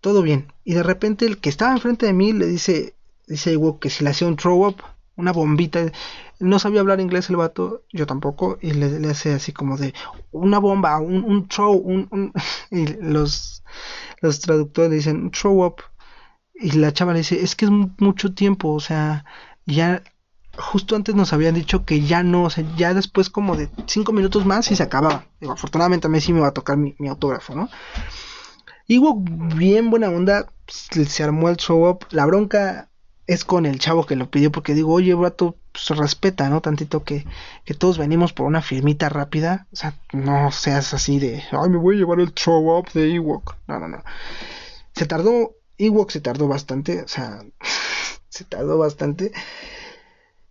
todo bien. Y de repente el que estaba enfrente de mí le dice, dice igual que si le hacía un throw up, una bombita. No sabía hablar inglés el vato, yo tampoco, y le, hace así como de una bomba, un, un throw, un, y los, los traductores le dicen throw up. Y la chava le dice, es que es mucho tiempo, o sea, ya justo antes nos habían dicho que ya no, o sea, ya después como de cinco minutos más y se acababa. Afortunadamente a mí sí me va a tocar mi, autógrafo, ¿no? Y hubo bien buena onda, pues, se armó el show up. La bronca es con el chavo que lo pidió porque digo, oye, brato, se pues, respeta, ¿no? Tantito que, que todos venimos por una firmita rápida. O sea, no seas así de, ay, me voy a llevar el show up de Ewok. No, no, no. Se tardó, Ewok se tardó bastante, o sea, se tardó bastante.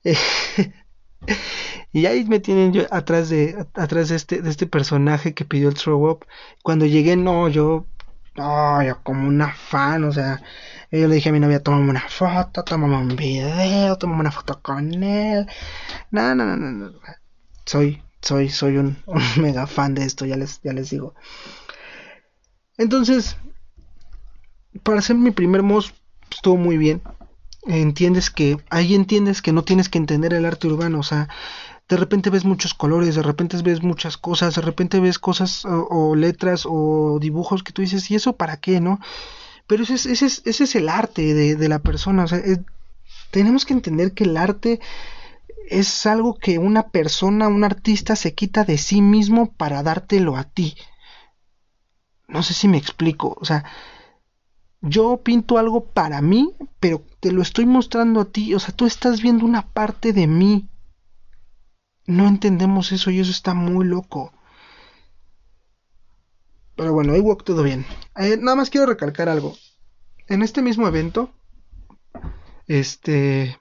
y ahí me tienen yo atrás de atrás de este este personaje que pidió el throw up. Cuando llegué no, yo no, yo como una fan, o sea, yo le dije a mi novia, tomame una foto, tomame un video, tomame una foto con él. No, no, no, no, Soy soy soy un, un mega fan de esto, ya les ya les digo. Entonces, para hacer mi primer MOS estuvo muy bien. Entiendes que, ahí entiendes que no tienes que entender el arte urbano, o sea, de repente ves muchos colores, de repente ves muchas cosas, de repente ves cosas o, letras o dibujos que tú dices, ¿y eso para qué, no? Pero ese es, ese es, ese es el arte de, de, la persona, o sea, tenemos que entender que el arte es algo que una persona, un artista se quita de sí mismo para dártelo a ti. No sé si me explico, o sea, yo pinto algo para mí, pero te lo estoy mostrando a ti, o sea, tú estás viendo una parte de mí. No entendemos eso y eso está muy loco. Pero bueno, walk todo bien. Eh, nada más quiero recalcar algo. En este mismo evento, este,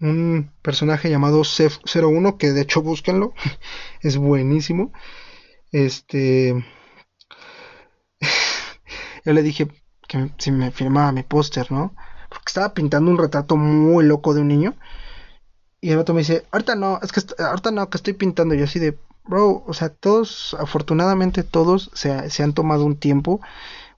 un personaje llamado Cef01, que de hecho búsquenlo, es buenísimo. Este, yo le dije, que si me firmaba mi póster, ¿no? Porque estaba pintando un retrato muy loco de un niño. Y el otro me dice, ahorita no, es que ahorita no, que estoy pintando. yo así de, bro, o sea, todos, afortunadamente todos se, se han tomado un tiempo,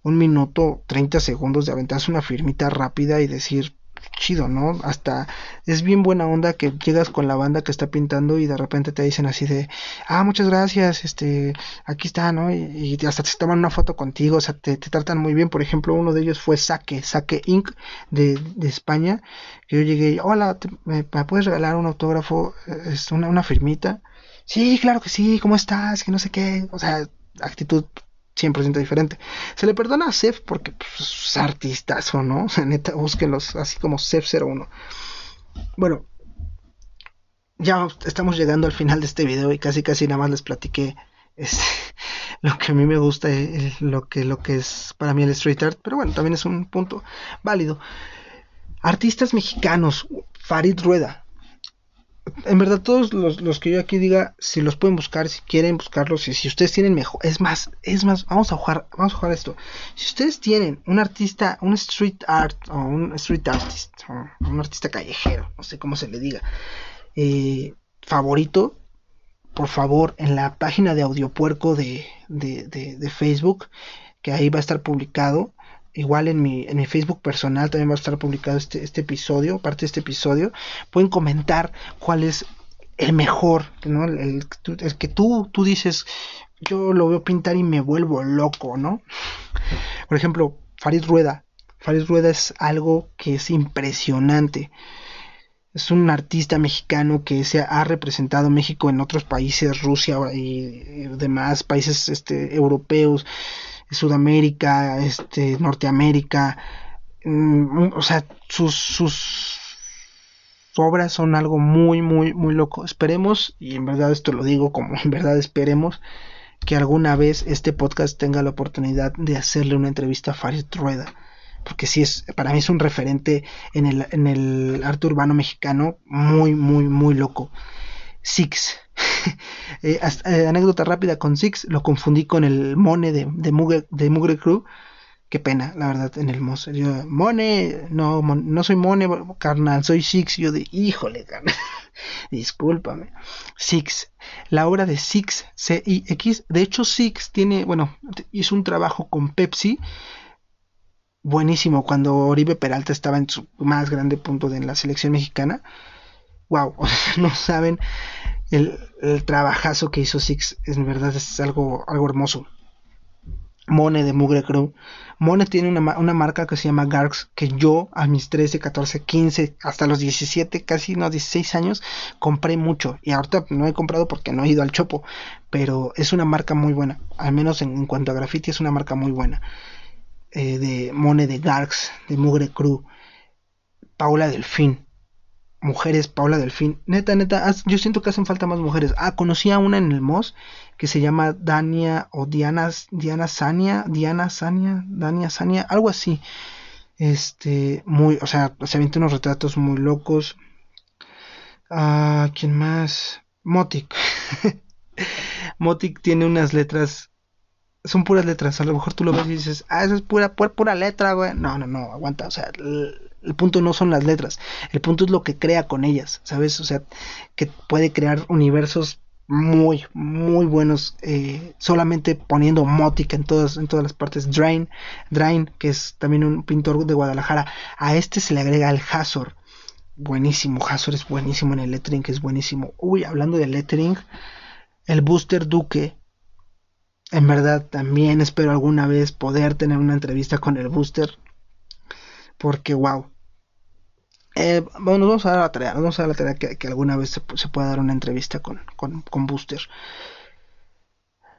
un minuto, 30 segundos de aventarse una firmita rápida y decir, chido, ¿no? Hasta es bien buena onda que llegas con la banda que está pintando y de repente te dicen así de, ah, muchas gracias, este, aquí está, ¿no? Y, hasta te toman una foto contigo, o sea, te, tratan muy bien. Por ejemplo, uno de ellos fue Saque, Saque Inc. de, de España, que yo llegué, hola, me, puedes regalar un autógrafo? Es una, una firmita. Sí, claro que sí, ¿cómo estás? Que no sé qué, o sea, actitud 100% diferente. Se le perdona a Sef porque pues, es artistazo, ¿no? O sea, neta, búsquenlos así como Sef01. Bueno, ya estamos llegando al final de este video y casi casi nada más les platiqué este, lo que a mí me gusta, eh, lo que, lo que es para mí el street art, pero bueno, también es un punto válido. Artistas mexicanos, Farid Rueda, en verdad todos los, que yo aquí diga, si los pueden buscar, si quieren buscarlos, y si ustedes tienen mejor, es más, es más, vamos a jugar, vamos a jugar esto. Si ustedes tienen un artista, un street art o un street artist, o un artista callejero, no sé cómo se le diga, eh, favorito, por favor, en la página de Audiopuerco de, de, de Facebook, que ahí va a estar publicado, igual en mi, en mi Facebook personal también va a estar publicado este, este episodio, parte de este episodio. Pueden comentar cuál es el mejor, ¿no? El, que tú, tú dices, yo lo veo pintar y me vuelvo loco, ¿no? Por ejemplo, Farid Rueda. Farid Rueda es algo que es impresionante. Es un artista mexicano que se ha representado México en otros países, Rusia y demás países este, europeos. Sudamérica, este, Norteamérica, mm, o sea, sus, sus obras son algo muy, muy, muy loco. Esperemos, y en verdad esto lo digo como en verdad esperemos, que alguna vez este podcast tenga la oportunidad de hacerle una entrevista a Farid Rueda. Porque sí es, para mí es un referente en el, en el arte urbano mexicano muy, muy, muy loco. Six. Eh, eh, anécdota rápida con Six, lo confundí con el Mone de, de, Mugre, de Mugre Crew. Qué pena, la verdad, en el Mos. Yo, Mone, no, no soy Mone, carnal, soy Six. Yo de, híjole, carnal. Discúlpame. Six. La obra de Six, C-I-X. De hecho, Six tiene, bueno, hizo un trabajo con Pepsi buenísimo cuando Oribe Peralta estaba en su más grande punto de la selección mexicana wow, no saben el, trabajazo que hizo Six, en verdad es algo, algo hermoso. Mone de Mugre Crew. Mone tiene una, una, marca que se llama Garx, que yo a mis 13, 14, 15, hasta los 17, casi no 16 años, compré mucho. Y ahorita no he comprado porque no he ido al Chopo, pero es una marca muy buena. Al menos en, cuanto a graffiti es una marca muy buena. Eh, de Mone de Garx, de Mugre Crew. Paula Delfín mujeres, Paula Delfín. Neta, neta, yo siento que hacen falta más mujeres. Ah, conocí a una en el MOS que se llama Dania o Diana, Diana Sania, Diana Sania, Dania Sania, algo así. Este, muy, o sea, se avienta unos retratos muy locos. Ah, ¿quién más? Motic. Motic tiene unas letras. Son puras letras. A lo mejor tú lo ves y dices, ah, eso es pura, pura, letra, güey. No, no, no, aguanta. O sea, el, punto no son las letras. El punto es lo que crea con ellas, ¿sabes? O sea, que puede crear universos muy, muy buenos. Eh, solamente poniendo Motic en todas, en todas las partes. Drain, Drain, que es también un pintor de Guadalajara. A este se le agrega el Hazor buenísimo. Hazor es buenísimo en el lettering, es buenísimo. Uy, hablando de lettering, el Booster Duque. En verdad, también espero alguna vez poder tener una entrevista con el Booster. Porque, wow. Eh, bueno, nos vamos a dar la tarea. Vamos a dar la tarea que, alguna vez se, pueda dar una entrevista con, con, con Booster.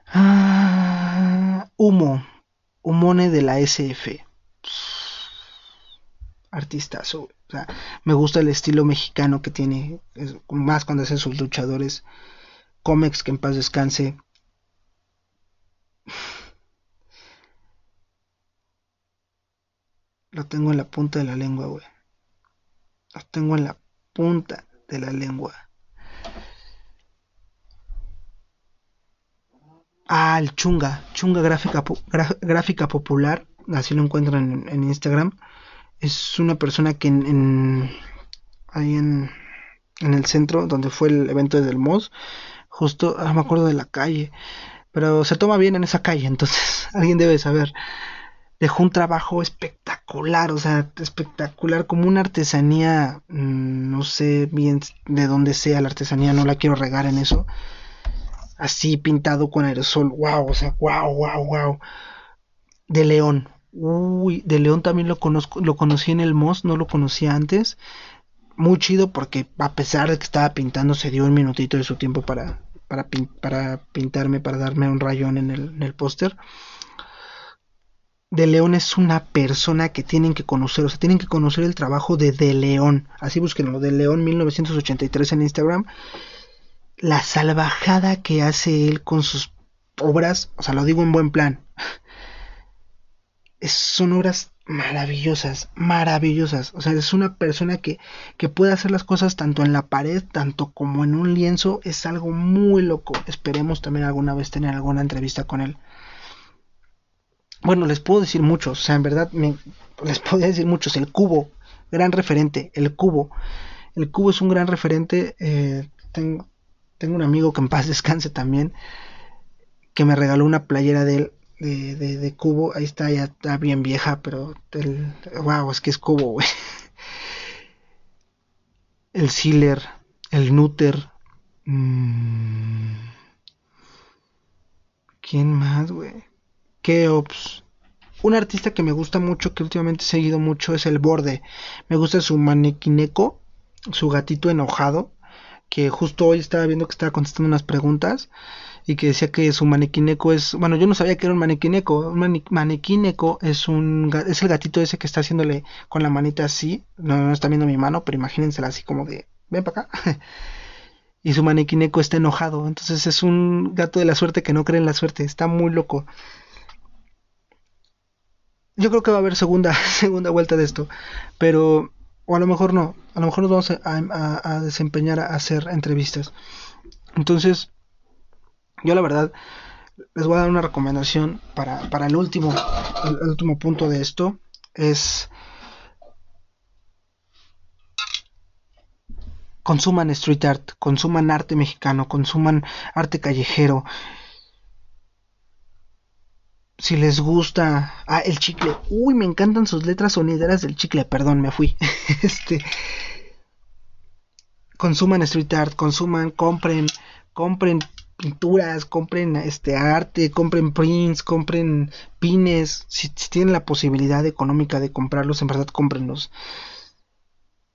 Ah, humo. Humone de la SF. Artistazo. O sea, me gusta el estilo mexicano que tiene, más cuando hacen sus luchadores. Comex, que en paz descanse. Lo tengo en la punta de la lengua, güey. Lo tengo en la punta de la lengua. Ah, el Chunga. Chunga Gráfica, gráfica Popular. Así lo encuentran en, en Instagram es una persona que en, en ahí en, en, el centro donde fue el evento del MOS, justo, ah, me acuerdo de la calle, pero se toma bien en esa calle, entonces alguien debe saber. Dejó un trabajo espectacular, o sea, espectacular, como una artesanía, mmm, no sé bien de dónde sea la artesanía, no la quiero regar en eso. Así pintado con aerosol, wow, o sea, wow, wow, wow. De León, Uy, de León también lo conozco, lo conocí en el MOS, no lo conocía antes. Muy chido porque a pesar de que estaba pintando, se dio un minutito de su tiempo para, para, para pintarme, para darme un rayón en el, en el póster. De León es una persona que tienen que conocer, o sea, tienen que conocer el trabajo de De León. Así búsquenlo, De León 1983 en Instagram. La salvajada que hace él con sus obras, o sea, lo digo en buen plan es, son obras maravillosas, maravillosas. O sea, es una persona que, que puede hacer las cosas tanto en la pared, tanto como en un lienzo. Es algo muy loco. Esperemos también alguna vez tener alguna entrevista con él. Bueno, les puedo decir muchos. O sea, en verdad, les puedo decir muchos. El cubo, gran referente. El cubo. El cubo es un gran referente. Eh, tengo, un amigo que en paz descanse también. Que me regaló una playera de él de, de, de, Cubo, ahí está, ya está bien vieja, pero el, wow, es que es Cubo, güey. El Sealer, el Nutter. Mmm, ¿Quién más, güey? Keops. Un artista que me gusta mucho, que últimamente he seguido mucho, es el Borde. Me gusta su manequineco, su gatito enojado, que justo hoy estaba viendo que estaba contestando unas preguntas y que decía que su manequineco es, bueno, yo no sabía que era un manequineco, un manequineco es un es el gatito ese que está haciéndole con la manita así, no, no está viendo mi mano, pero imagínensela así como de, ven para acá. y su manequineco está enojado, entonces es un gato de la suerte que no cree en la suerte, está muy loco. Yo creo que va a haber segunda segunda vuelta de esto, pero o a lo mejor no, a lo mejor nos vamos a, a, desempeñar a hacer entrevistas. Entonces, yo la verdad les voy a dar una recomendación para, para el último el último punto de esto es consuman street art, consuman arte mexicano, consuman arte callejero. Si les gusta, ah, el chicle. Uy, me encantan sus letras sonideras del chicle, perdón, me fui. este consuman street art, consuman, compren, compren pinturas, compren este arte, compren prints, compren pines, si, tienen la posibilidad económica de comprarlos, en verdad cómprenlos.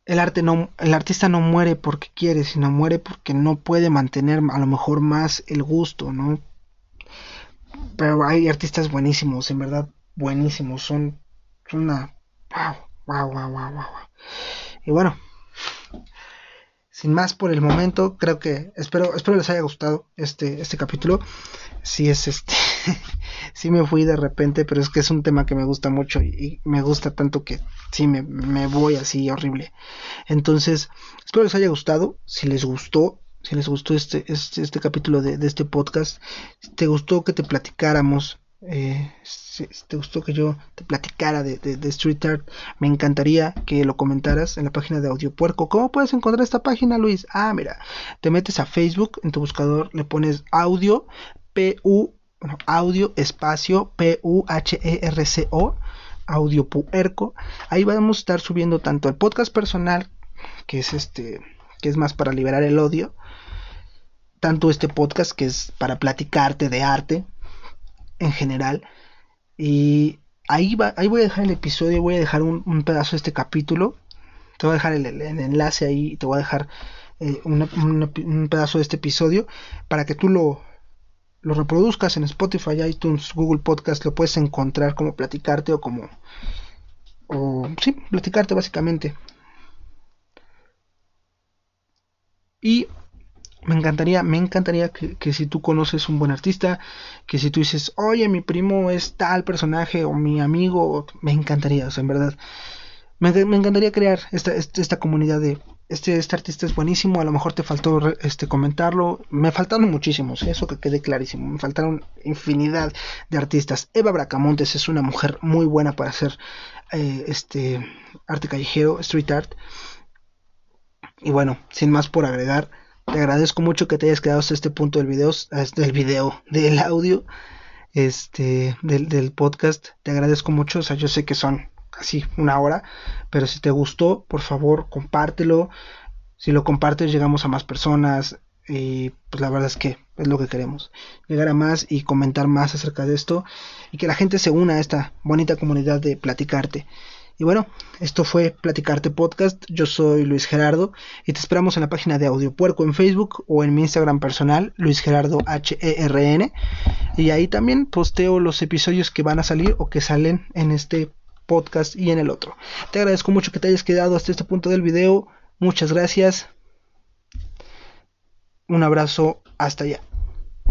El arte no, el artista no muere porque quiere, sino muere porque no puede mantener a lo mejor más el gusto, ¿no? Pero hay artistas buenísimos, en verdad buenísimos, son, una wow, wow, wow, wow, wow. Y bueno, sin más por el momento, creo que espero espero les haya gustado este este capítulo. Si es este sí me fui de repente, pero es que es un tema que me gusta mucho y, me gusta tanto que sí me, me, voy así horrible. Entonces, espero les haya gustado. Si les gustó, si les gustó este, este, este capítulo de, de, este podcast, te gustó que te platicáramos eh, si, te gustó que yo te platicara de, de, Street Art, me encantaría que lo comentaras en la página de Audio Puerco. ¿Cómo puedes encontrar esta página, Luis? Ah, mira, te metes a Facebook, en tu buscador le pones audio, P-U, bueno, audio, espacio, P-U-H-E-R-C-O, Audio Puerco. Ahí vamos a estar subiendo tanto el podcast personal, que es este, que es más para liberar el odio, tanto este podcast que es para platicarte de arte, en general. Y ahí, va, ahí voy a dejar el episodio, voy a dejar un, pedazo de este capítulo. Te voy a dejar el, enlace ahí, te voy a dejar eh, un pedazo de este episodio para que tú lo, lo reproduzcas en Spotify, iTunes, Google Podcast, lo puedes encontrar como platicarte o como... O sí, platicarte básicamente. Y me encantaría, me encantaría que, si tú conoces un buen artista, que si tú dices, oye, mi primo es tal personaje o mi amigo, me encantaría, o sea, en verdad, me, encantaría crear esta, este, esta, comunidad de, este, este artista es buenísimo, a lo mejor te faltó este, comentarlo, me faltaron muchísimos, eso que quede clarísimo, me faltaron infinidad de artistas. Eva Bracamontes es una mujer muy buena para hacer eh, este arte callejero, street art. Y bueno, sin más por agregar, te agradezco mucho que te hayas quedado hasta este punto del video, del video, del audio, este, del, del podcast. Te agradezco mucho. O sea, yo sé que son casi una hora, pero si te gustó, por favor, compártelo. Si lo compartes, llegamos a más personas. Y pues la verdad es que es lo que queremos. Llegar a más y comentar más acerca de esto. Y que la gente se una a esta bonita comunidad de platicarte. Y bueno, esto fue Platicarte Podcast. Yo soy Luis Gerardo y te esperamos en la página de Audio Puerco en Facebook o en mi Instagram personal, Luis Gerardo H-E-R-N. Y ahí también posteo los episodios que van a salir o que salen en este podcast y en el otro. Te agradezco mucho que te hayas quedado hasta este punto del video. Muchas gracias. Un abrazo. Hasta allá.